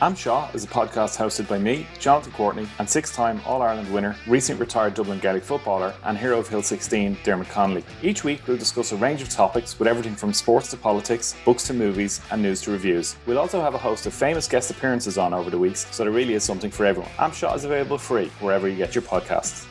Am Shaw is a podcast hosted by me, Jonathan Courtney, and six time All Ireland winner, recent retired Dublin Gaelic footballer, and hero of Hill 16, Diarmuid Connolly. Each week we'll discuss a range of topics with everything from sports to politics, books to movies, and news to reviews. We'll also have a host of famous guest appearances on over the weeks, so there really is something for everyone. Am Shaw is available free wherever you get your podcasts.